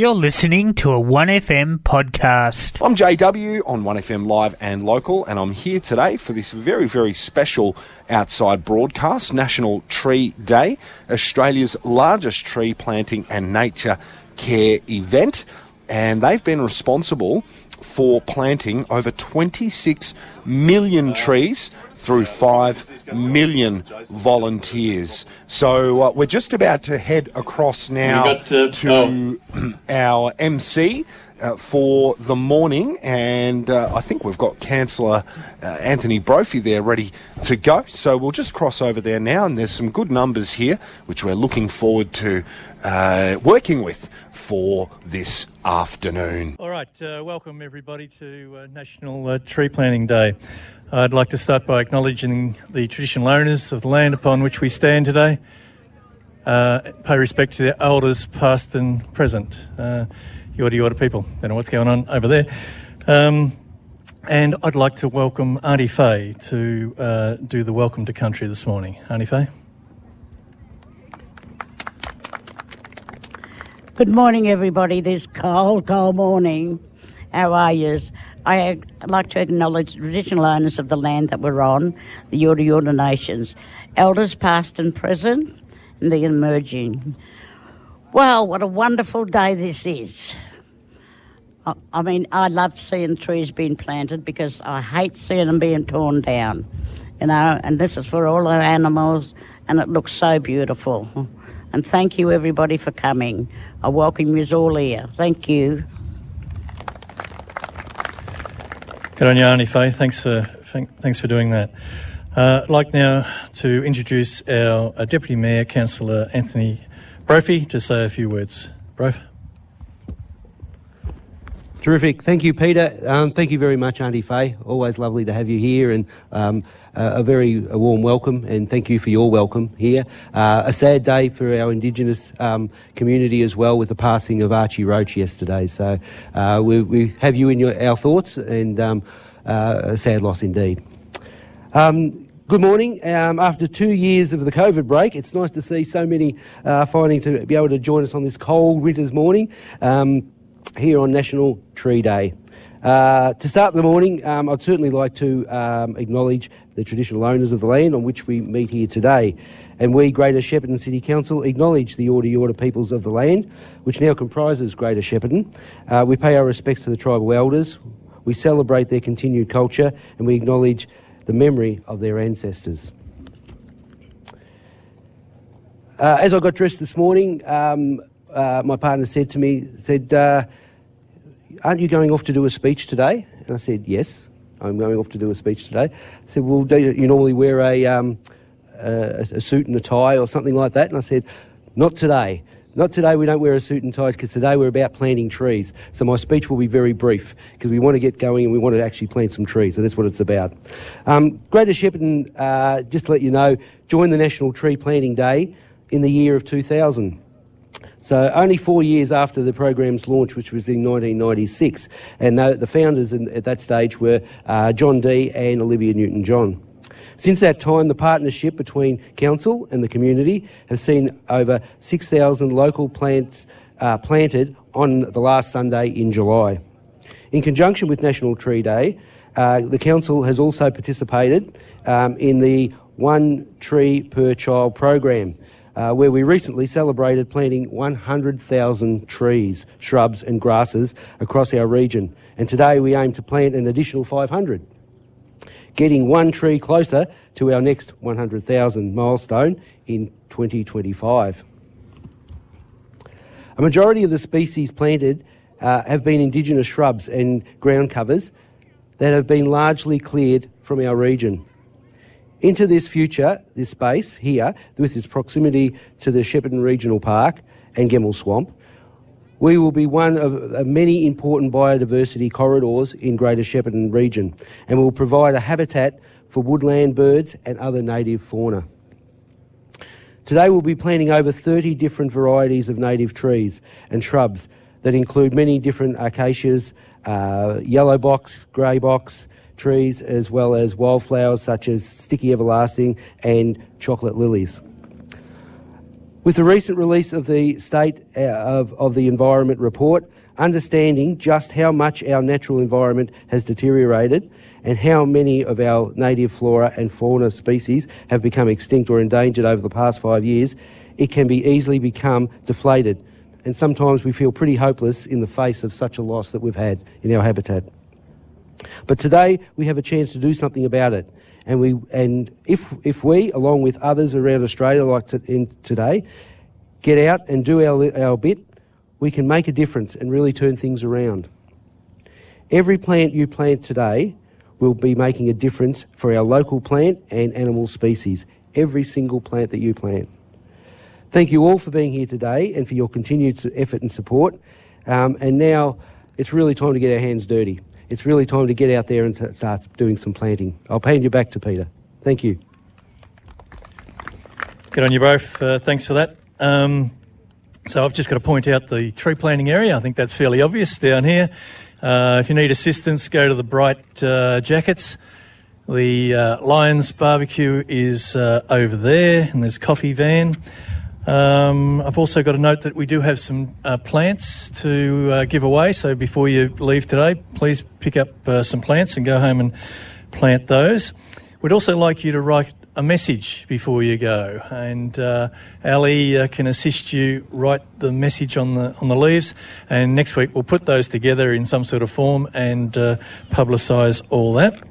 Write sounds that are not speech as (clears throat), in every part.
You're listening to a 1FM podcast. I'm JW on 1FM Live and Local, and I'm here today for this very, very special outside broadcast, National Tree Day, Australia's largest tree planting and nature care event. And they've been responsible for planting over 26 million trees through 5 million volunteers. So uh, we're just about to head across now got, uh, to (clears throat) our MC. Uh, for the morning, and uh, I think we've got Councillor uh, Anthony Brophy there ready to go. So we'll just cross over there now, and there's some good numbers here, which we're looking forward to uh, working with for this afternoon. All right, uh, welcome everybody to uh, National uh, Tree Planting Day. I'd like to start by acknowledging the traditional owners of the land upon which we stand today. Uh, pay respect to their elders, past and present. Uh, Yorta Yorta people. Don't know what's going on over there. Um, and I'd like to welcome Auntie Faye to uh, do the welcome to country this morning. Auntie Faye. Good morning, everybody. This cold, cold morning. How are yous? I'd like to acknowledge the traditional owners of the land that we're on, the Yorta Yorta Nations, elders past and present, and the emerging. Well, what a wonderful day this is. I- I mean, I love seeing trees being planted because I hate seeing them being torn down, you know, and this is for all our animals, and it looks so beautiful. And thank you, everybody, for coming. I welcome you all here. Thank you. Good on you, Auntie Faye. Thanks for thanks for doing that. Uh, I'd like now to introduce our uh, Deputy Mayor, Councillor Anthony Brophy, to say a few words. Brophy. Terrific. Thank you, Peter. Um, thank you very much, Auntie Faye. Always lovely to have you here and um, a, a very warm welcome and thank you for your welcome here. Uh, a sad day for our Indigenous um, community as well with the passing of Archie Roach yesterday. So uh, we, we have you in your, our thoughts and um, uh, a sad loss indeed. Um, Good morning. Um, after two years of the COVID break, it's nice to see so many uh, finding to be able to join us on this cold winter's morning um, here on National Tree Day. Uh, to start the morning, um, I'd certainly like to um, acknowledge the traditional owners of the land on which we meet here today. And we, Greater Shepparton City Council, acknowledge the Yorta Yorta peoples of the land, which now comprises Greater Shepparton. Uh, we pay our respects to the tribal elders, we celebrate their continued culture, and we acknowledge the memory of their ancestors. Uh, as I got dressed this morning, um, uh, my partner said to me, said, uh, aren't you going off to do a speech today? And I said, yes, I'm going off to do a speech today. I said, well, do you, normally wear a, um, a, a suit and a tie or something like that? And I said, not today. Not today, we don't wear a suit and tie because today we're about planting trees. So my speech will be very brief because we want to get going and we want to actually plant some trees. So that's what it's about. Um, Greater Shepparton, uh, just to let you know, joined the National Tree Planting Day in the year of 2000. So only four years after the program's launch, which was in 1996, and the, the founders in, at that stage were uh, Jon Dee and Olivia Newton-John. Since that time, the partnership between council and the community has seen over 6,000 local plants uh, planted on the last Sunday in July. In conjunction with National Tree Day, uh, the council has also participated um, in the One Tree Per Child program, uh, where we recently celebrated planting 100,000 trees, shrubs, and grasses across our region. And today we aim to plant an additional 500 getting one tree closer to our next 100,000 milestone in 2025. A majority of the species planted uh, have been indigenous shrubs and ground covers that have been largely cleared from our region. Into this future, this space here, with its proximity to the Shepparton Regional Park and Gemmell Swamp, we will be one of, many important biodiversity corridors in Greater Shepparton region and will provide a habitat for woodland birds and other native fauna. Today we'll be planting over 30 different varieties of native trees and shrubs that include many different acacias, uh, yellow box, grey box trees, as well as wildflowers such as sticky everlasting and chocolate lilies. With the recent release of the State uh, of, of the Environment report, understanding just how much our natural environment has deteriorated and how many of our native flora and fauna species have become extinct or endangered over the past five years, it can be easily become deflated. And sometimes we feel pretty hopeless in the face of such a loss that we've had in our habitat. But today we have a chance to do something about it. And, we, and if, if we, along with others around Australia like in today, get out and do our, our bit, we can make a difference and really turn things around. Every plant you plant today will be making a difference for our local plant and animal species. Every single plant that you plant. Thank you all for being here today and for your continued effort and support. Um, and now it's really time to get our hands dirty. It's really time to get out there and start doing some planting. I'll hand you back to Peter. Thank you. Good on you both. Uh, thanks for that. Um, so I've just got to point out the tree planting area. I think that's fairly obvious down here. Uh, if you need assistance, go to the bright uh, jackets. The uh, Lions barbecue is uh, over there, and there's coffee van. Um, I've also got a note that we do have some uh, plants to uh, give away. So before you leave today, please pick up some plants and go home and plant those. We'd also like you to write a message before you go, and uh, Ali uh, can assist you write the message on the on the leaves. And next week we'll put those together in some sort of form and uh, publicise all that.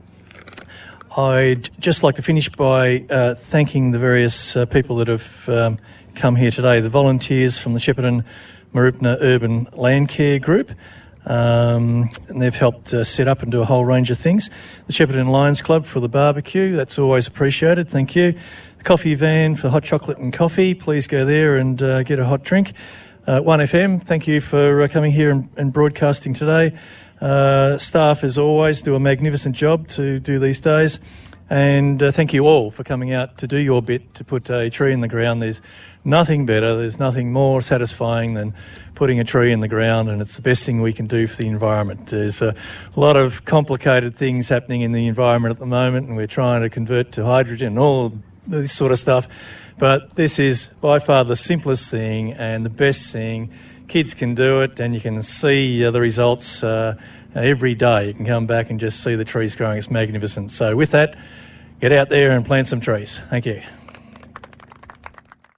I'd just like to finish by uh, thanking the various uh, people that have um, come here today, the volunteers from the Shepparton Mooroopna Urban Land Care Group. Um, and they've helped uh, set up and do a whole range of things. The Shepparton Lions Club for the barbecue, that's always appreciated, thank you. The coffee van for hot chocolate and coffee, please go there and uh, get a hot drink. Uh, 1FM, thank you for uh, coming here and, and broadcasting today. Uh, staff, as always, do a magnificent job to do these days. And uh, thank you all for coming out to do your bit to put a tree in the ground. There's nothing better, there's nothing more satisfying than putting a tree in the ground, and it's the best thing we can do for the environment. There's a lot of complicated things happening in the environment at the moment, and we're trying to convert to hydrogen and all this sort of stuff. But this is by far the simplest thing and the best thing. Kids can do it, and you can see uh, the results uh, every day. You can come back and just see the trees growing. It's magnificent. So, with that, get out there and plant some trees. Thank you.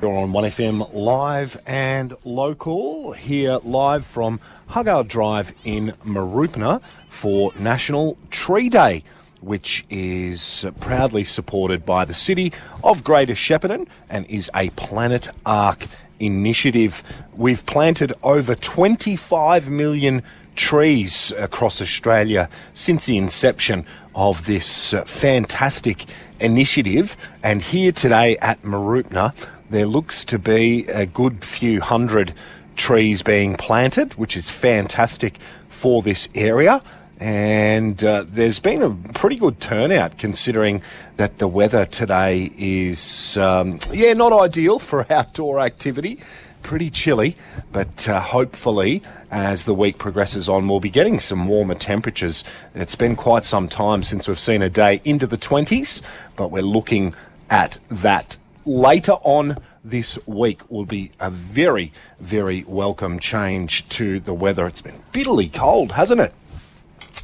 You're on 1FM live and local, here live from Huggard Drive in Mooroopna for National Tree Day, which is proudly supported by the City of Greater Shepparton and is a Planet Ark initiative. We've planted over 25 million trees across Australia since the inception of this uh, fantastic initiative. And here today at Mooroopna, there looks to be a good few hundred trees being planted, which is fantastic for this area. And uh, there's been a pretty good turnout considering that the weather today is, um, yeah, not ideal for (laughs) outdoor activity. Pretty chilly, but uh, hopefully, as the week progresses on, we'll be getting some warmer temperatures. It's been quite some time since we've seen a day into the 20s, but we're looking at that later on this week will be a very, very welcome change to the weather. It's been bitterly cold, hasn't it?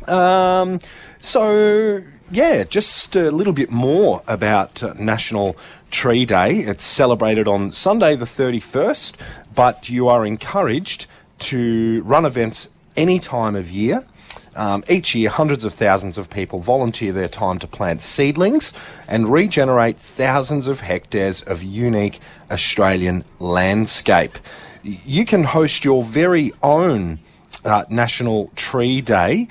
Um, so, yeah, just a little bit more about uh, National Tree Day. It's celebrated on Sunday the 31st, but you are encouraged to run events any time of year. Um, each year, hundreds of thousands of people volunteer their time to plant seedlings and regenerate thousands of hectares of unique Australian landscape. You can host your very own uh, National Tree Day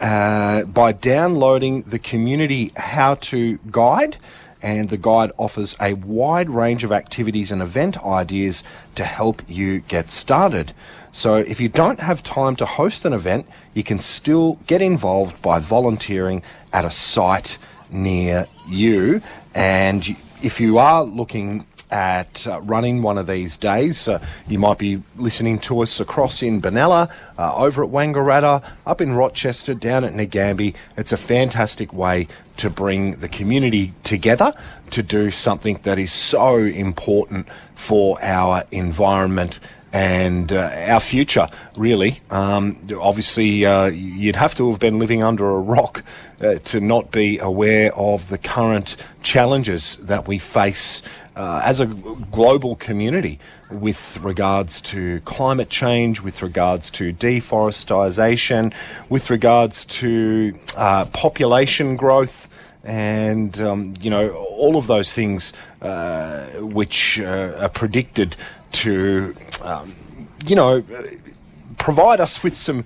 uh, by downloading the Community How To Guide. And the guide offers a wide range of activities and event ideas to help you get started. So if you don't have time to host an event, you can still get involved by volunteering at a site near you. And if you are looking at uh, running one of these days. Uh, you might be listening to us across in Benalla, uh, over at Wangaratta, up in Rochester, down at Nagambie. It's a fantastic way to bring the community together to do something that is so important for our environment and uh, our future, really. Um, obviously, uh, you'd have to have been living under a rock uh, to not be aware of the current challenges that we face uh, as a global community with regards to climate change, with regards to deforestation, with regards to uh, population growth. And um, you know all of those things uh, which uh, are predicted to, um, you know, provide us with some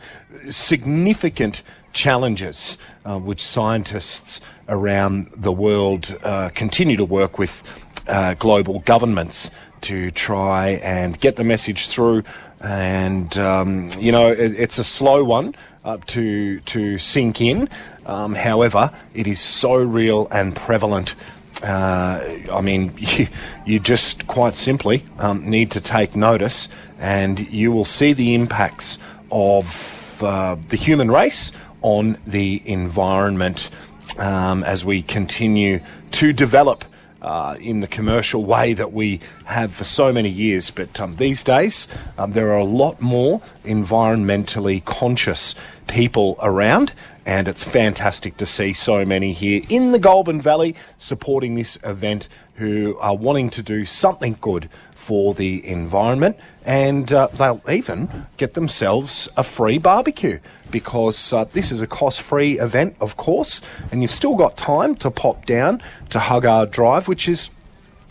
significant challenges, uh, which scientists around the world uh, continue to work with uh, global governments to try and get the message through. And um, you know, it, it's a slow one uh, to to sink in. Um, however, it is so real and prevalent. Uh, I mean, (laughs) you, you, just quite simply um, need to take notice, and you will see the impacts of uh, the human race on the environment um, as we continue to develop uh, in the commercial way that we have for so many years. But um, these days, um, there are a lot more environmentally conscious people around, and it's fantastic to see so many here in the Goulburn Valley supporting this event who are wanting to do something good for the environment, and uh, they'll even get themselves a free barbecue because uh, this is a cost free event, of course, and you've still got time to pop down to Huggard Drive, which is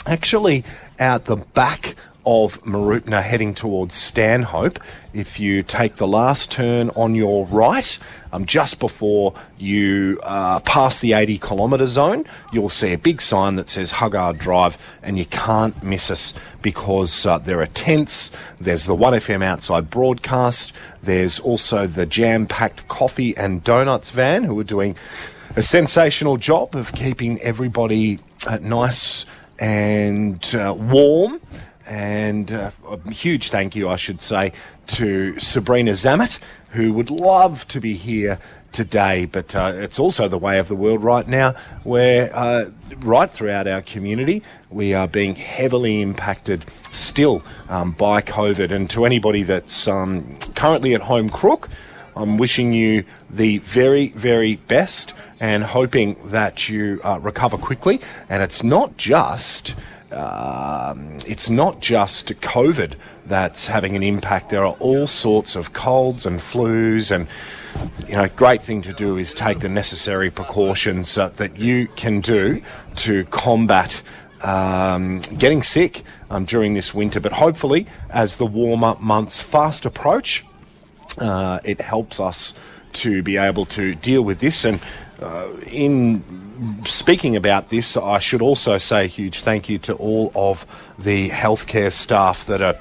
actually out the back of Mooroopna heading towards Stanhope. If you take the last turn on your right, um, just before you uh, pass the 80 kilometre zone, you'll see a big sign that says Huggard Drive, and you can't miss us because uh, there are tents, there's the 1FM outside broadcast, there's also the jam packed coffee and donuts van who are doing a sensational job of keeping everybody uh, nice and uh, warm and uh, a huge thank you, I should say, to Sabrina Zamet, who would love to be here today, but uh, it's also the way of the world right now, where uh, right throughout our community we are being heavily impacted still um, by COVID. And to anybody that's um, currently at home crook, I'm wishing you the very, very best and hoping that you uh, recover quickly. And it's not just um, it's not just COVID that's having an impact. There are all sorts of colds and flus, and you know, great thing to do is take the necessary precautions uh, that you can do to combat um, getting sick um, during this winter. But hopefully, as the warmer months fast approach, uh, it helps us to be able to deal with this. And uh, in speaking about this, I should also say a huge thank you to all of the healthcare staff that are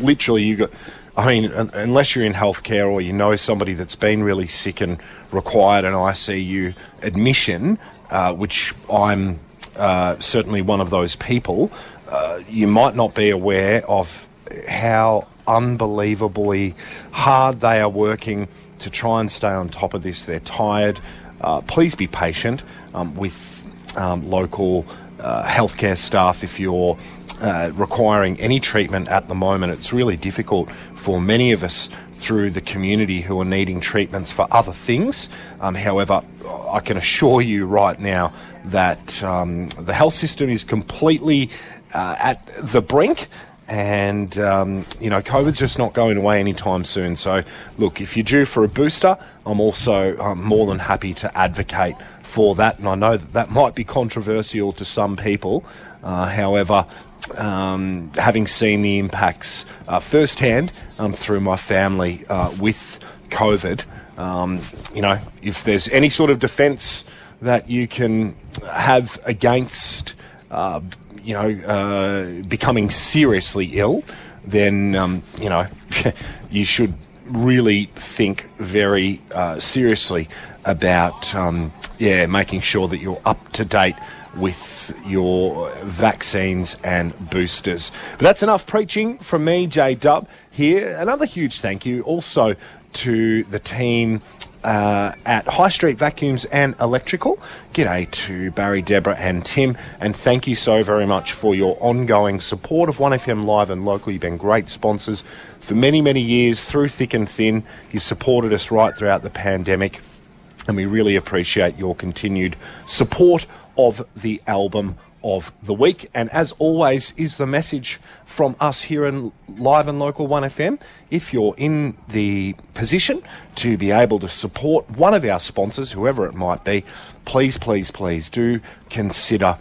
literally you got. I mean, unless you're in healthcare or you know somebody that's been really sick and required an ICU admission, uh, which I'm uh, certainly one of those people, uh, you might not be aware of how unbelievably hard they are working to try and stay on top of this. They're tired. Uh, please be patient um, with um, local uh, healthcare staff if you're uh, requiring any treatment at the moment. It's really difficult for many of us through the community who are needing treatments for other things. Um, however, I can assure you right now that um, the health system is completely uh, at the brink and um, you know COVID's just not going away anytime soon. So look, if you're due for a booster, I'm also um, more than happy to advocate for that, and I know that that might be controversial to some people. Uh, however, um, having seen the impacts uh, firsthand um, through my family uh, with COVID, um, you know, if there's any sort of defence that you can have against uh, you know, uh, becoming seriously ill, then, um, you know, (laughs) you should really think very uh, seriously about, um, yeah, making sure that you're up to date with your vaccines and boosters. But that's enough preaching from me, J Dub, here. Another huge thank you also to the team uh, at High Street Vacuums and Electrical. G'day to Barry, Deborah, and Tim, and thank you so very much for your ongoing support of 1FM Live and Local. You've been great sponsors for many, many years through thick and thin. You supported us right throughout the pandemic, and we really appreciate your continued support of the album of the week. And as always, is the message from us here in Live and Local 1FM. If you're in the position to be able to support one of our sponsors, whoever it might be, please, please, please do consider.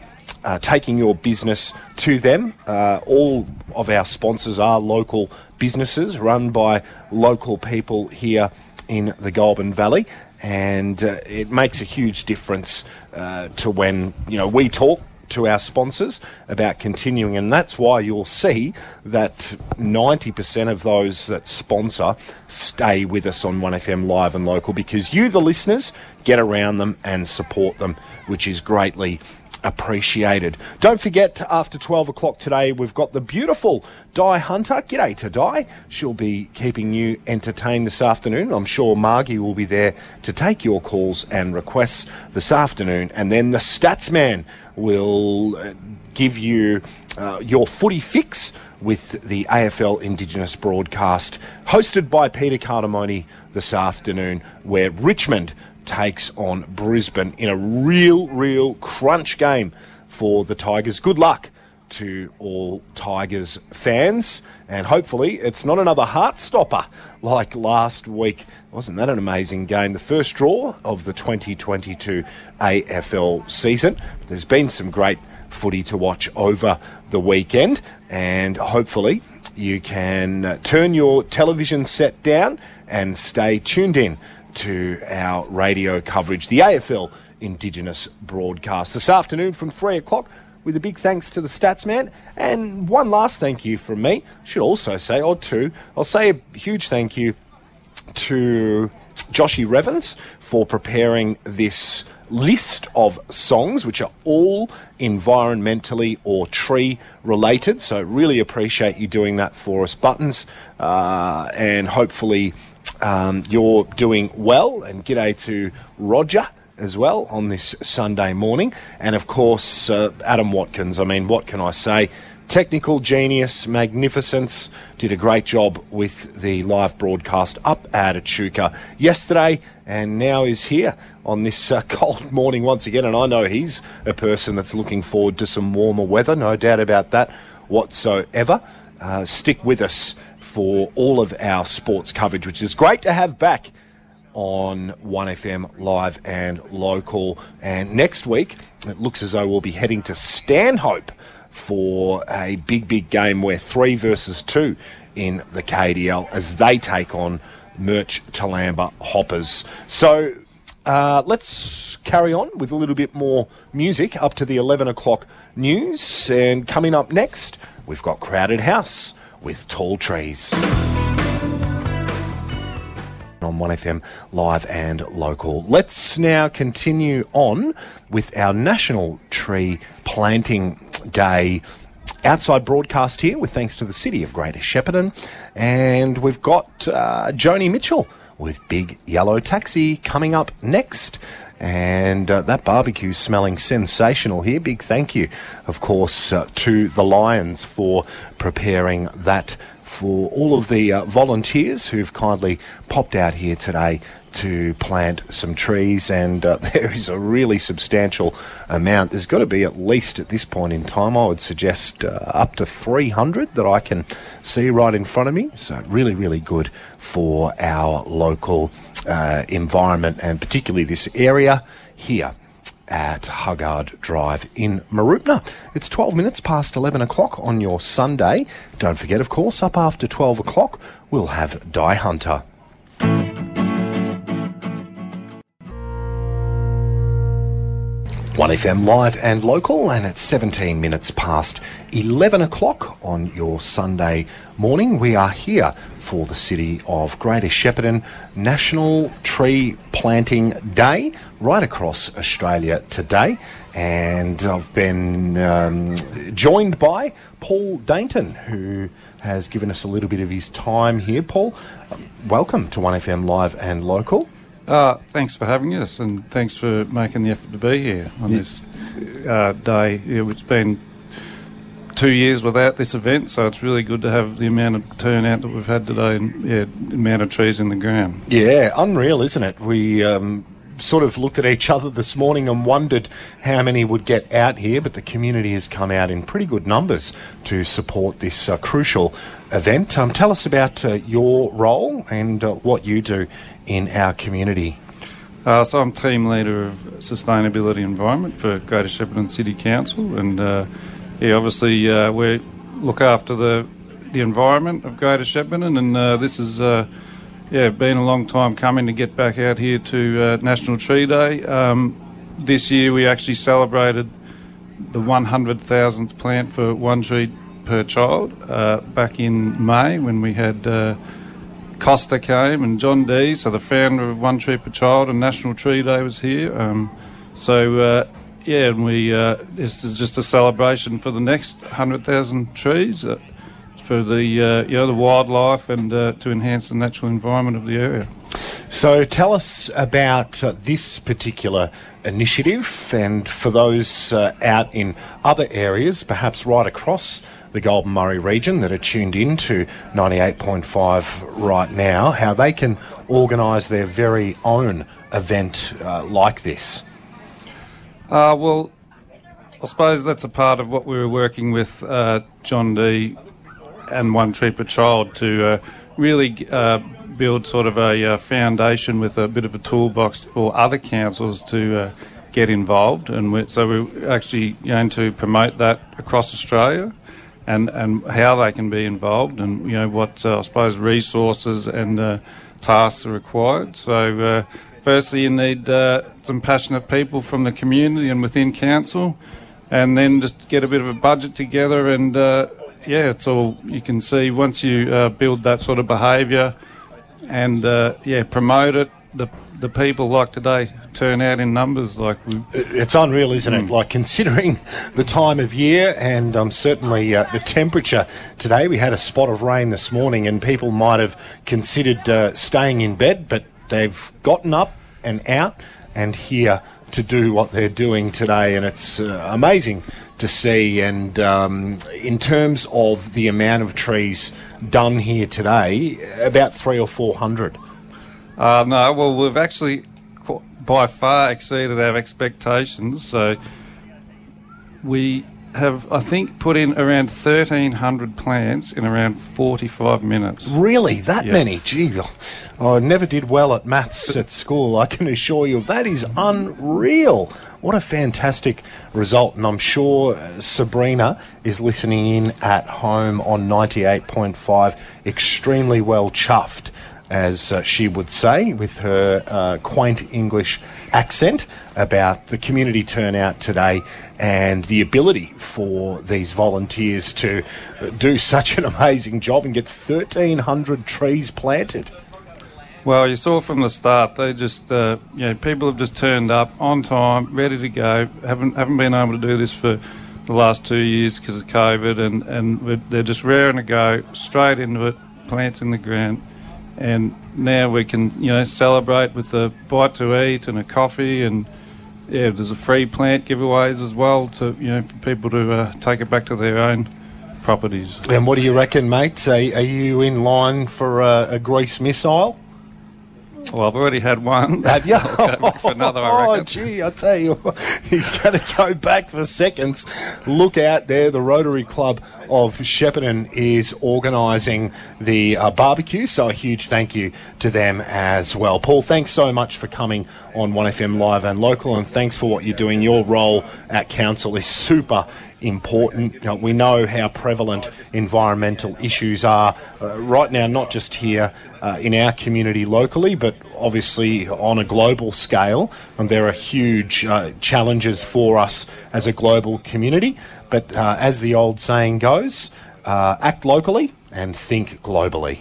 Uh, taking your business to them. Uh, all of our sponsors are local businesses run by local people here in the Goulburn Valley, and uh, it makes a huge difference uh, to when you know we talk to our sponsors about continuing, and that's why you'll see that 90% of those that sponsor stay with us on 1FM Live and Local because you, the listeners, get around them and support them, which is greatly appreciated. Don't forget, after 12 o'clock today, we've got the beautiful Di Hunter. G'day to Di. She'll be keeping you entertained this afternoon. I'm sure Margie will be there to take your calls and requests this afternoon. And then the Stats Man will uh, give you uh, your footy fix with the AFL Indigenous broadcast, hosted by Peter Cardamone this afternoon, where Richmond takes on Brisbane in a real, real crunch game for the Tigers. Good luck to all Tigers fans, and hopefully it's not another heart stopper like last week. Wasn't that an amazing game? The first draw of the 2022 AFL season. There's been some great footy to watch over the weekend, and hopefully you can turn your television set down and stay tuned in to our radio coverage, the AFL Indigenous broadcast this afternoon from three o'clock. With a big thanks to the stats man, and one last thank you from me. Should also say, or two, I'll say a huge thank you to Joshy Revens for preparing this list of songs, which are all environmentally or tree related. So, really appreciate you doing that for us, Buttons, uh, and hopefully um, you're doing well. And g'day to Roger as well on this Sunday morning. And of course, uh, Adam Watkins. I mean, what can I say? Technical genius, magnificence, did a great job with the live broadcast up at Echuca yesterday and now is here on this uh, (laughs) cold morning once again. And I know he's a person that's looking forward to some warmer weather, no doubt about that whatsoever. Uh, stick with us for all of our sports coverage, which is great to have back on 1FM live and local. And next week, it looks as though we'll be heading to Stanhope for a big, big game where three versus two in the KDL as they take on Murch Toolamba Hoppers. So uh, let's carry on with a little bit more music up to the 11 o'clock news. And coming up next, we've got Crowded House with Tall Trees on 1FM live and local. Let's now continue on with our National Tree Planting Day outside broadcast here with thanks to the City of Greater Shepparton. And we've got uh, Joni Mitchell with Big Yellow Taxi coming up next. And uh, that barbecue smelling sensational here. Big thank you, of course, uh, to the Lions for preparing that for all of the uh, volunteers who've kindly popped out here today to plant some trees, and uh, (laughs) there is a really substantial amount. There's got to be at least at this point in time, I would suggest uh, up to 300 that I can see right in front of me. So, really, really good for our local uh, environment and particularly this area here at Huggard Drive in Mooroopna. It's 12 minutes past 11 o'clock on your Sunday. Don't forget, of course, up after 12 o'clock, we'll have Di Hunter. 1FM live and local, and it's 17 minutes past 11 o'clock on your Sunday morning. We are here for the City of Greater Shepparton National Tree Planting Day right across Australia today. And I've been um, joined by Paul Dainton, who has given us a little bit of his time here. Paul, welcome to 1FM Live and Local. Uh, thanks for having us, and thanks for making the effort to be here on this uh, day. It's been two years without this event, so it's really good to have the amount of turnout that we've had today, and yeah, the amount of trees in the ground. Yeah, unreal, isn't it? We um, sort of looked at each other this morning and wondered how many would get out here, but the community has come out in pretty good numbers to support this uh, crucial event. Um, tell us about uh, your role and uh, what you do in our community. Uh, so I'm team leader of sustainability environment for Greater Shepparton City Council, and uh, yeah, obviously uh, we look after the the environment of Greater Shepparton, and uh, this is uh, yeah been a long time coming to get back out here to uh, National Tree Day. Um, this year we actually celebrated the 100,000th plant for one tree per child uh, back in May when we had. Uh, Costa came and Jon Dee, so the founder of One Tree per Child and National Tree Day was here. Um, so yeah, and we uh, this is just a celebration for the next hundred thousand trees uh, for the uh, you know the wildlife and uh, to enhance the natural environment of the area. So tell us about uh, this particular initiative, and for those uh, out in other areas, perhaps right across the Goulburn Murray region that are tuned in to 98.5 right now, how they can organise their very own event like this. Uh, well, I suppose that's a part of what we were working with uh, Jon Dee and One Tree per Child to uh, really uh, build sort of a uh, foundation with a bit of a toolbox for other councils to uh, get involved. And so we're actually going to promote that across Australia. And, and how they can be involved, and you know what I suppose resources and tasks are required. So, firstly, you need uh, some passionate people from the community and within council, and then just get a bit of a budget together. And uh, yeah, it's all you can see once you uh, build that sort of behaviour and uh, yeah, promote it. The the people like today turn out in numbers like we. It's unreal, isn't it? Like considering the time of year and um, certainly uh, the temperature today. We had a spot of rain this morning, and people might have considered uh, staying in bed, but they've gotten up and out and here to do what they're doing today, and it's uh, amazing to see. And um, in terms of the amount of trees done here today, about three or four hundred. Uh, no, well, we've actually by far exceeded our expectations. So we have, I think, put in around 1,300 plants in around 45 minutes. Really, that Yeah. many? Gee, I never did well at maths at school. I can assure you that is unreal. What a fantastic result, and I'm sure uh, Sabrina is listening in at home on 98.5, extremely well chuffed, as uh, she would say, with her uh, quaint English accent about the community turnout today and the ability for these volunteers to do such an amazing job and get 1,300 trees planted. Well, you saw from the start, they just, uh, you know, people have just turned up on time, ready to go. haven't haven't been able to do this for the last two years because of COVID, and and they're just raring to go straight into it, plants in the ground, and now we can, you know, celebrate with a bite to eat and a coffee, and yeah, there's a free plant giveaways as well to, you know, for people to uh, take it back to their own properties. And what do you reckon, mate? Are, are you in line for a, a grease missile? Well, I've already had one. Have you? (laughs) I'll go back for another, I (laughs) oh, gee, I tell you, (laughs) he's going to go back for seconds. Look out there. The Rotary Club of Shepparton is organising the uh, barbecue, so a huge thank you to them as well. Paul, thanks so much for coming on 1FM Live and Local, and thanks for what you're doing. Your role at Council is super important. You know, we know how prevalent environmental issues are uh, right now, not just here uh, in our community locally, but obviously on a global scale, and there are huge uh, challenges for us as a global community. But uh, as the old saying goes, uh, act locally and think globally.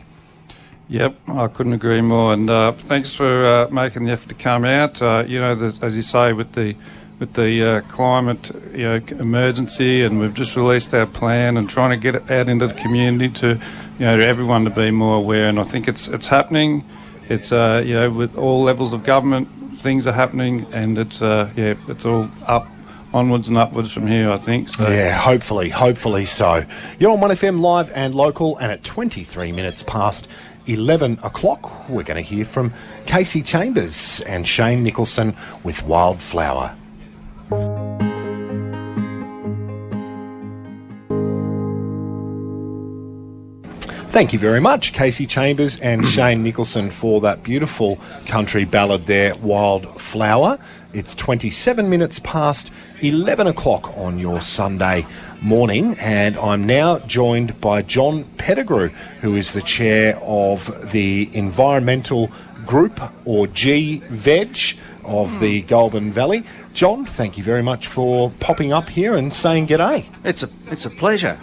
Yep, I couldn't agree more. And uh, thanks for uh, making the effort to come out. Uh, you know, the, as you say, with the with the uh, climate you know, emergency, and we've just released our plan and trying to get it out into the community to you know to everyone to be more aware. And I think it's it's happening. It's you know with all levels of government, things are happening, and it's yeah, it's all up onwards and upwards from here, I think. So. Yeah, hopefully, hopefully so. You're on 1FM live and local, and at 23 minutes past 11 o'clock, we're going to hear from Kasey Chambers and Shane Nicholson with Wildflower. Thank you very much, Kasey Chambers and (coughs) Shane Nicholson, for that beautiful country ballad there, Wildflower. It's 27 minutes past 11 o'clock on your Sunday morning, and I'm now joined by John Pettigrew, who is the chair of the Environmental Group, or GVEG, of the Goulburn Valley. John, thank you very much for popping up here and saying g'day. It's a it's a pleasure.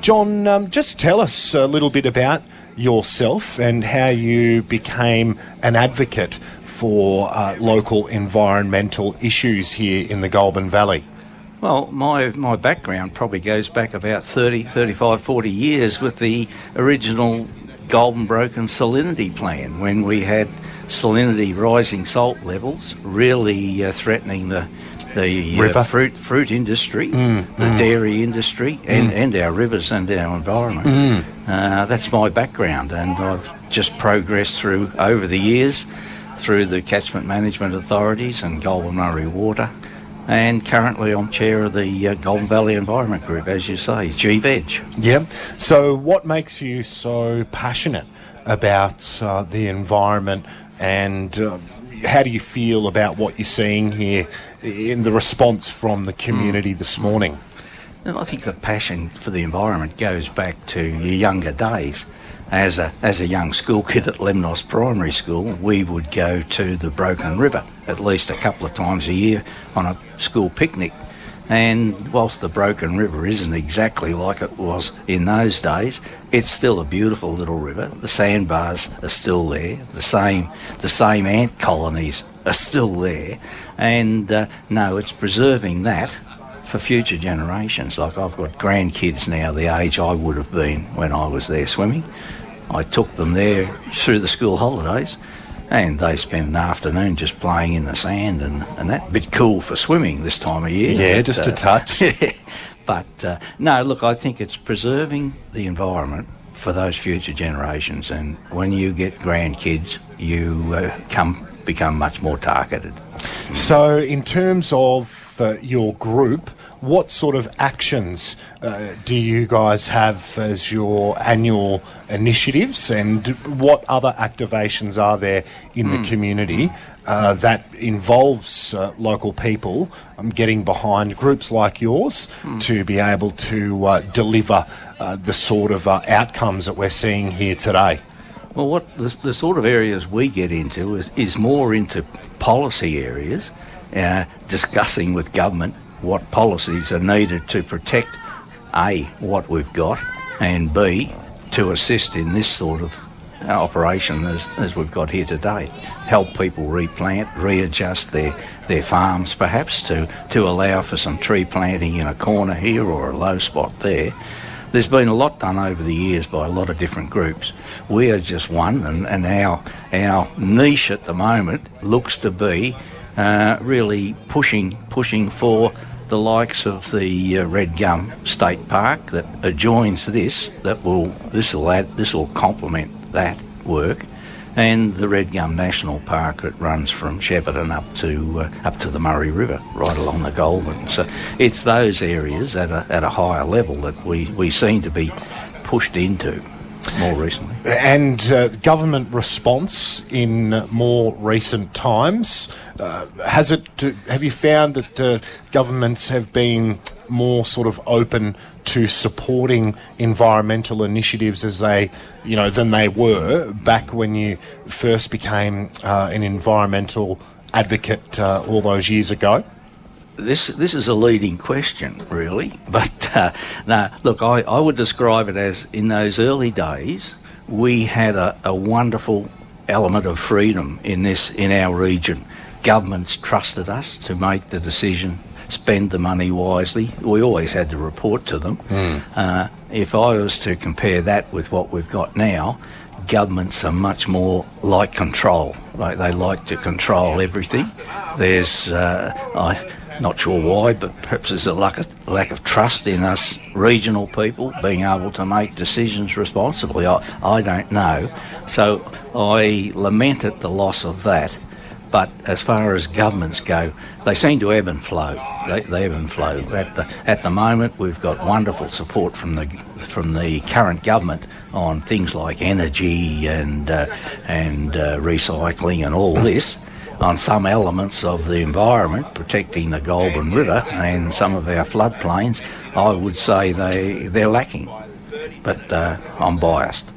John, um, just tell us a little bit about yourself and how you became an advocate for uh, local environmental issues here in the Goulburn Valley. Well, my, my background probably goes back about 30, 35, 40 years with the original Goulburn Broken salinity plan when we had salinity rising salt levels really uh, threatening the the River. uh, fruit fruit industry, the dairy industry, and, and our rivers and our environment. Uh, that's my background, and I've just progressed through over the years through the catchment management authorities and Goulburn Murray Water. And currently, I'm chair of the uh, Goulburn Valley Environment Group, as you say, GVEG. Yeah. So, what makes you so passionate about uh, the environment, and uh, how do you feel about what you're seeing here in the response from the community this morning? I think the passion for the environment goes back to your younger days. As a, as a young school kid at Lemnos Primary School, we would go to the Broken River at least a couple of times a year on a school picnic. And whilst the Broken River isn't exactly like it was in those days, it's still a beautiful little river. The sandbars are still there. The same, the same ant colonies are still there. And uh, no, it's preserving that for future generations. Like I've got grandkids now, the age I would have been when I was there swimming. I took them there through the school holidays and they spend an afternoon just playing in the sand and, and that. Bit cool for swimming this time of year. Yeah, but, just a uh, touch. (laughs) but uh, no, look, I think it's preserving the environment for those future generations. And when you get grandkids, you uh, come become much more targeted. So, in terms of uh, your group, what sort of actions uh, do you guys have as your annual initiatives, and what other activations are there in the community uh, that involves uh, local people um, getting behind groups like yours to be able to uh, deliver uh, the sort of uh, outcomes that we're seeing here today? Well, what the, the sort of areas we get into is, is more into policy areas, uh, discussing with government what policies are needed to protect A, what we've got, and B, to assist in this sort of operation as, as we've got here today. Help people replant, readjust their, their farms perhaps to, to allow for some tree planting in a corner here or a low spot there. There's been a lot done over the years by a lot of different groups. We are just one, and, and our, our niche at the moment looks to be uh, really pushing, pushing for the likes of the uh, Red Gum State Park that adjoins this. That will this will add this will complement that work, and the Red Gum National Park that runs from Shepparton up to uh, up to the Murray River, right along the Goulburn. So it's those areas at a at a higher level that we, we seem to be pushed into more recently. And uh, government response in uh, more recent times uh, has it? Have you found that uh, governments have been more sort of open to supporting environmental initiatives as they, you know, than they were back when you first became uh, an environmental advocate uh, all those years ago? This this is a leading question, really. (laughs) But uh, no, look, I, I would describe it as in those early days we had a, a wonderful element of freedom in this in our region. Governments trusted us to make the decision, spend the money wisely. We always had to report to them. Uh, if I was to compare that with what we've got now, governments are much more like control. Like they like to control everything. There's, uh, I not sure why, but perhaps there's a lack of, lack of trust in us regional people being able to make decisions responsibly. I, I don't know. So I lamented the loss of that. But as far as governments go, they seem to ebb and flow. They, they ebb and flow. At the, at the moment, we've got wonderful support from the from the current government on things like energy and uh, and uh, recycling and all this. On some elements of the environment, protecting the Goulburn River and some of our floodplains, I would say they they're lacking. But uh, I'm biased.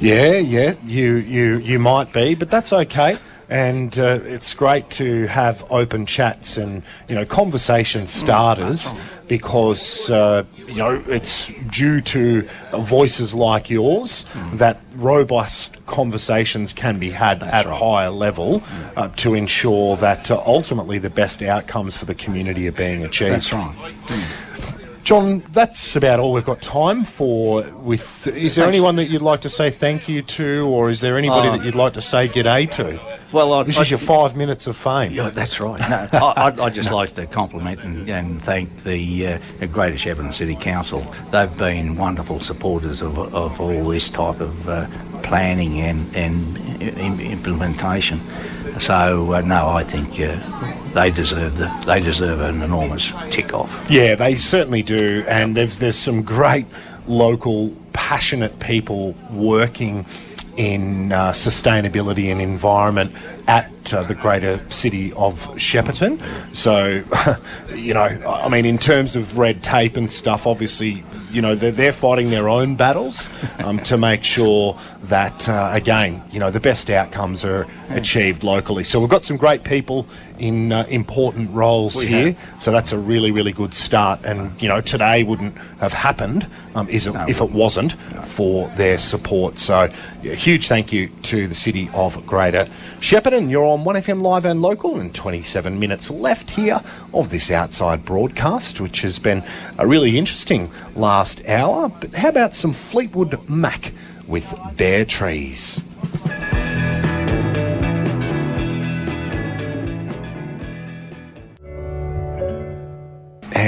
Yeah, yeah, you you you might be, but that's okay. And uh, it's great to have open chats and you know conversation starters because uh, you know it's due to voices like yours that robust conversations can be had at a higher level uh, to ensure that uh, ultimately the best outcomes for the community are being achieved. That's right. John, that's about all we've got time for. With is there anyone that you'd like to say thank you to, or is there anybody Uh, that you'd like to say g'day to? Well, I, This I- is your five minutes of fame. Yeah, that's right. No, I, I'd, I'd just like to compliment and, and thank the uh, Greater Shepparton City Council. They've been wonderful supporters of, of all this type of uh, planning and, and implementation. So uh, no, I think uh, they deserve the they deserve an enormous tick off. Yeah, they certainly do, and there's there's some great local, passionate people working in uh, sustainability and environment at uh, the greater city of Shepparton. So, (laughs) you know, I mean, in terms of red tape and stuff, obviously, you know, they're, they're fighting their own battles (laughs) um, to make sure that, uh, again, you know, the best outcomes are achieved locally. So we've got some great people in uh, important roles We here. have. So that's a really, really good start. And, you know, today wouldn't have happened um, is it, if it wasn't for their support. So a huge thank you to the City of Greater Shepparton. You're on 1FM Live and Local and 27 minutes left here of this outside broadcast, which has been a really interesting last hour. But how about some Fleetwood Mac with Bare Trees?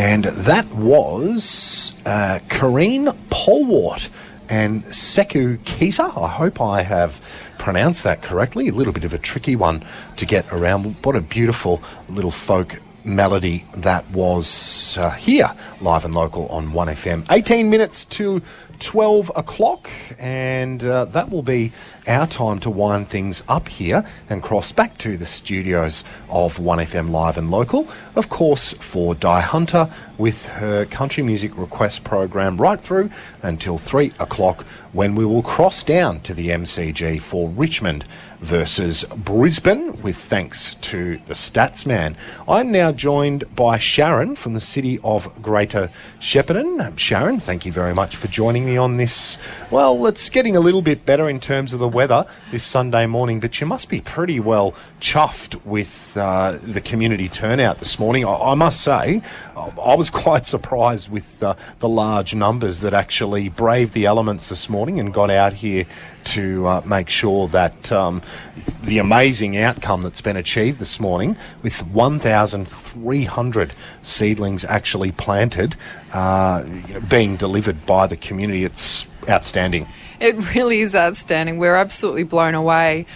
And that was uh, Karine Polwart and Seku Kita. I hope I have pronounced that correctly. A little bit of a tricky one to get around. What a beautiful little folk melody that was uh, here, live and local on 1FM. 18 minutes to 12 o'clock, and uh, that will be our time to wind things up here and cross back to the studios of 1FM Live and Local. Of course, for Di Hunter with her country music request program right through until 3 o'clock when we will cross down to the MCG for Richmond versus Brisbane with thanks to the stats man. I'm now joined by Sharon from the city of Greater Shepparton. Sharon, thank you very much for joining me on this. Well, it's getting a little bit better in terms of the weather this Sunday morning, but you must be pretty well chuffed with uh, the community turnout this morning. I, I must say, I, I was (laughs) quite surprised with uh, the large numbers that actually braved the elements this morning and got out here to uh, make sure that um, the amazing outcome that's been achieved this morning with 1,300 seedlings actually planted uh, being delivered by the community. It's outstanding. It really is outstanding. We're absolutely blown away.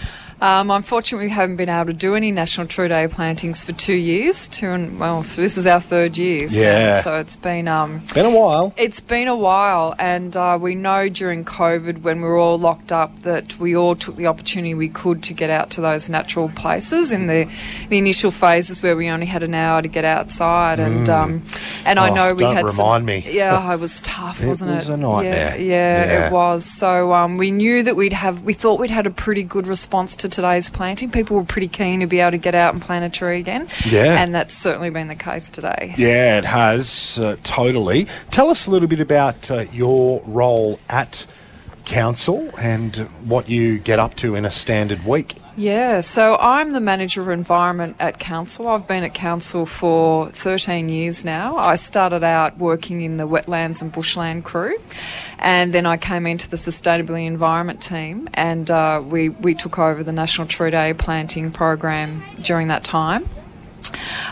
Um, unfortunately, we haven't been able to do any National Tree Day plantings for two years. Two and well, so this is our third year. So, Yeah. So it's been um, Been a while. it's been a while, and uh, we know during COVID, when we were all locked up, that we all took the opportunity we could to get out to those natural places in the the initial phases where we only had an hour to get outside, and um, and I Oh, know we had remind some, me. Yeah, (laughs) it was tough, It wasn't was it? a nightmare. Yeah, yeah, Yeah. it was. So um, we knew that we'd have. We thought we'd had a pretty good response to today's planting. People were pretty keen to be able to get out and plant a tree again. Yeah. and that's certainly been the case today. Yeah, it has, uh, totally. Tell us a little bit about uh, your role at council and what you get up to in a standard week. Yeah, so I'm the manager of environment at council. I've been at council for 13 years now. I started out working in the wetlands and bushland crew, and then I came into the sustainability environment team, and uh, we we took over the National Tree Day planting program during that time.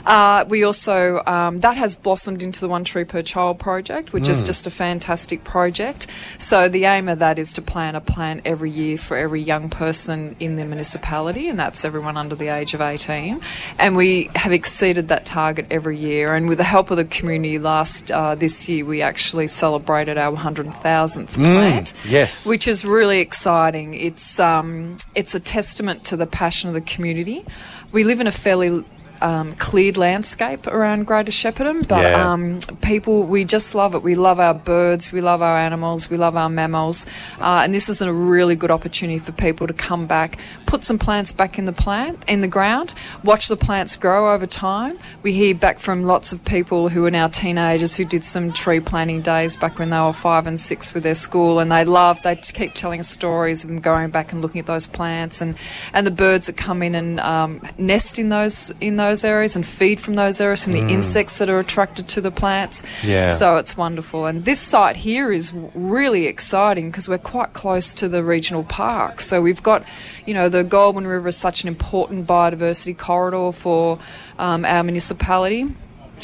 Uh, we also um, that has blossomed into the One Tree Per Child project, which is just a fantastic project. So the aim of that is to plant a plant every year for every young person in the municipality, and that's everyone under the age of 18. And we have exceeded that target every year. And with the help of the community, last uh, this year we actually celebrated our 100,000th plant yes. which is really exciting. It's um, it's a testament to the passion of the community. We live in a fairly um, cleared landscape around Greater Shepparton, but Yeah. um, people we just love it. We love our birds, we love our animals, we love our mammals, uh, and this is a really good opportunity for people to come back, put some plants back in the plant in the ground, watch the plants grow over time. We hear back from lots of people who are now teenagers who did some tree planting days back when they were five and six with their school, and they love. They keep telling us stories of them going back and looking at those plants, and and the birds that come in and um, nest in those in those areas and feed from those areas from the insects that are attracted to the plants. Yeah. So it's wonderful, and this site here is really exciting because we're quite close to the regional park. So we've got, you know, the Goulburn River is such an important biodiversity corridor for um, our municipality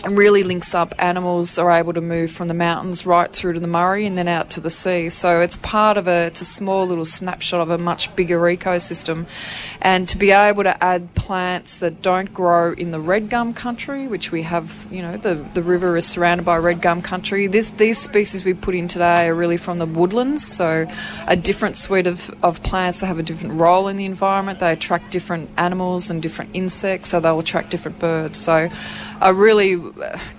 and really links up animals are able to move from the mountains right through to the Murray and then out to the sea. So it's part of a it's a small little snapshot of a much bigger ecosystem. And to be able to add plants that don't grow in the red gum country, which we have, you know, the, the river is surrounded by red gum country. This these species we put in today are really from the woodlands, so a different suite of, of plants that have a different role in the environment. They attract different animals and different insects, so they'll attract different birds. So a really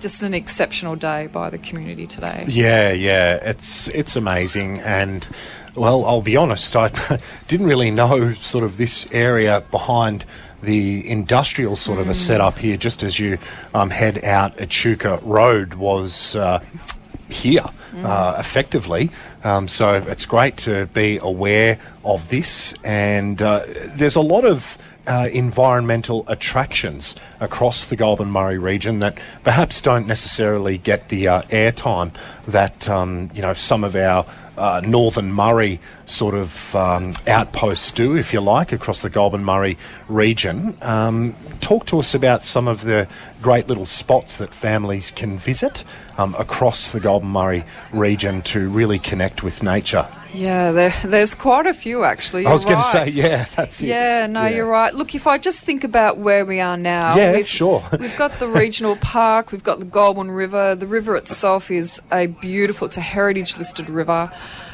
just an exceptional day by the community today. Yeah, yeah, it's it's amazing, and well, I'll be honest, I (laughs) didn't really know sort of this area behind the industrial sort of a setup here. Just as you um, head out Echuca Road was uh, here, uh, effectively. Um, so it's great to be aware of this, and uh, there's a lot of uh, environmental attractions across the Goulburn Murray region that perhaps don't necessarily get the uh, airtime that um, you know some of our uh, Northern Murray sort of um, outposts do, if you like, across the Goulburn Murray region. Um, talk to us about some of the great little spots that families can visit um, across the Goulburn Murray region to really connect with nature. Yeah, there, there's quite a few actually. I was you're going to say, yeah, that's it. Yeah, no, Yeah. you're right. Look, if I just think about where we are now, Yeah, we've, sure. (laughs) we've got the regional (laughs) park, we've got the Goulburn River. The river itself is a beautiful, it's a heritage listed river.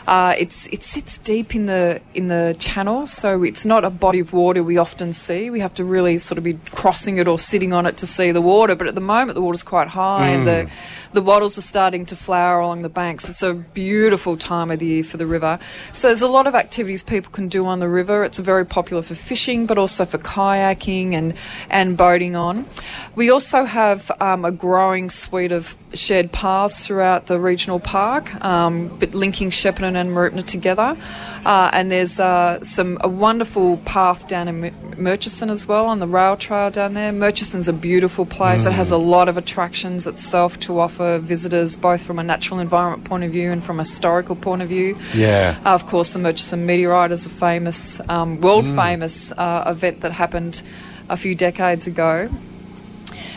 Uh, it's it sits deep in the in the channel, so it's not a body of water we often see. We have to really sort of be crossing it or sitting on it to see the water. But at the moment, the water's quite high, and the the wattles are starting to flower along the banks. It's a beautiful time of the year for the river. So there's a lot of activities people can do on the river. It's very popular for fishing, but also for kayaking and and boating on. We also have um, a growing suite of shared paths throughout the regional park, um, but linking Shepparton and Mooroopna together. Uh, and there's uh, some a wonderful path down in Murchison as well on the rail trail down there. Murchison's a beautiful place. It has a lot of attractions itself to offer visitors, both from a natural environment point of view and from a historical point of view. Yeah. Uh, of course, the Murchison Meteorite is a famous, um, world famous uh, event that happened a few decades ago.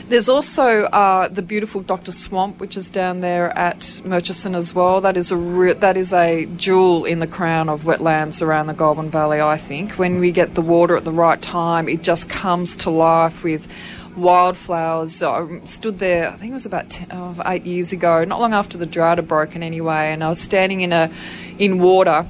There's also uh, the beautiful Doctor Swamp, which is down there at Murchison as well. That is a re- that is a jewel in the crown of wetlands around the Goulburn Valley. I think when we get the water at the right time, it just comes to life with wildflowers. I stood there, I think it was about 10, oh, eight years ago, not long after the drought had broken anyway, and I was standing in a in water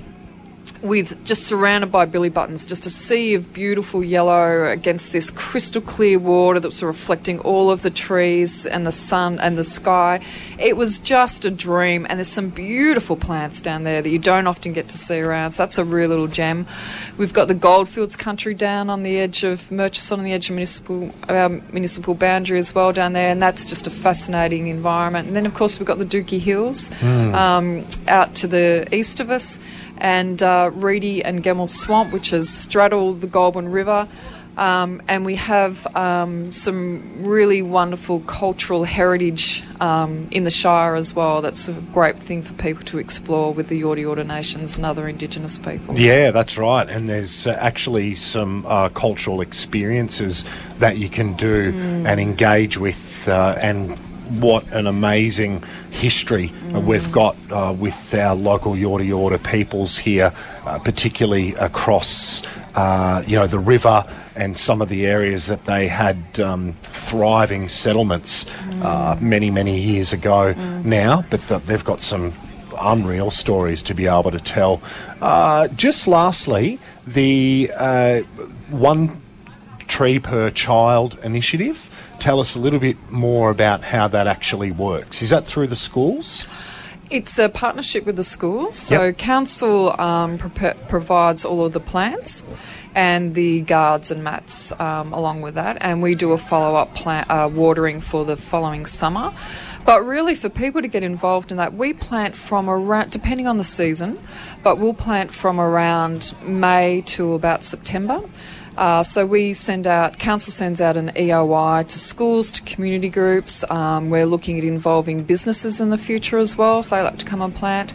with just surrounded by billy buttons, just a sea of beautiful yellow against this crystal clear water that was reflecting all of the trees and the sun and the sky. It was just a dream, and there's some beautiful plants down there that you don't often get to see around. So that's a real little gem. We've got the Goldfields country down on the edge of Murchison, on the edge of municipal um, municipal boundary as well down there, and that's just a fascinating environment. And then of course we've got the Dookie Hills um, out to the east of us and uh, Reedy and Gemmell Swamp, which is straddled the Goulburn River. Um, and we have um, some really wonderful cultural heritage um, in the Shire as well. That's a great thing for people to explore with the Yorta Yorta Nations and other Indigenous people. Yeah, that's right. And there's uh, actually some uh, cultural experiences that you can do and engage with, uh, and what an amazing history uh, we've got uh, with our local Yorta Yorta peoples here, uh, particularly across, uh, you know, the river and some of the areas that they had um, thriving settlements uh, many, many years ago now. But th- they've got some unreal stories to be able to tell. Uh, just lastly, the one tree per child initiative. Tell us a little bit more about how that actually works. Is that through the schools? It's a partnership with the schools. So Yep. council um, provides all of the plants and the guards and mats um, along with that, and we do a follow-up plant uh, watering for the following summer. But really, for people to get involved in that, we plant from around, depending on the season, but we'll plant from around May to about September. Uh, so we send out, council sends out an EOI to schools, to community groups. Um, we're looking at involving businesses in the future as well if they like to come and plant.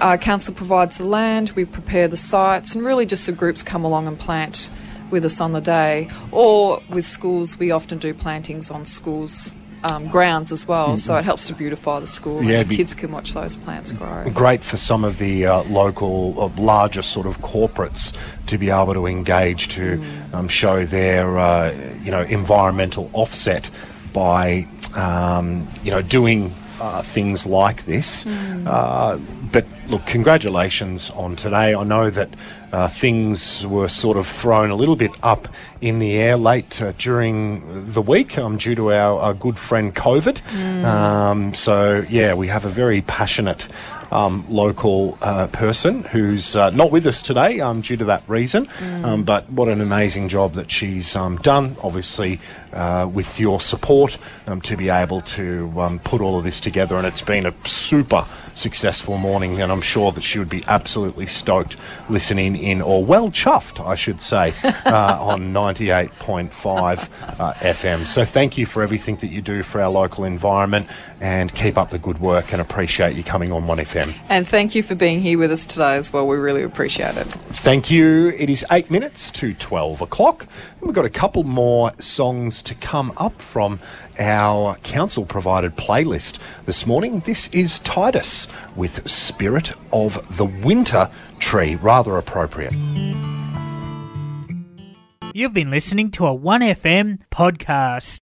Uh, council provides the land, we prepare the sites, and really just the groups come along and plant with us on the day. Or with schools, we often do plantings on schools. Um, grounds as well, so it helps to beautify the school. Yeah, and the kids can watch those plants grow. Great for some of the uh, local, uh, larger sort of corporates to be able to engage to um, show their, uh, you know, environmental offset by, um, you know, doing uh, things like this. Uh, but look, congratulations on today. I know that uh, things were sort of thrown a little bit up in the air late uh, during the week um, due to our, our good friend COVID. Um, so, yeah, we have a very passionate um, local uh, person who's uh, not with us today um, due to that reason. Um, but what an amazing job that she's um, done, obviously, uh, with your support um, to be able to um, put all of this together. And it's been a super successful morning, and I'm sure that she would be absolutely stoked listening in, or well chuffed, I should say, (laughs) uh, on 98.5 uh, FM. So thank you for everything that you do for our local environment, and keep up the good work, and appreciate you coming on 1FM. And thank you for being here with us today as well. We really appreciate it. Thank you. It is eight minutes to 12 o'clock. And we've got a couple more songs to come up from our council provided playlist this morning. This is Titus with Spirit of the Winter Tree. Rather appropriate. You've been listening to a 1FM podcast.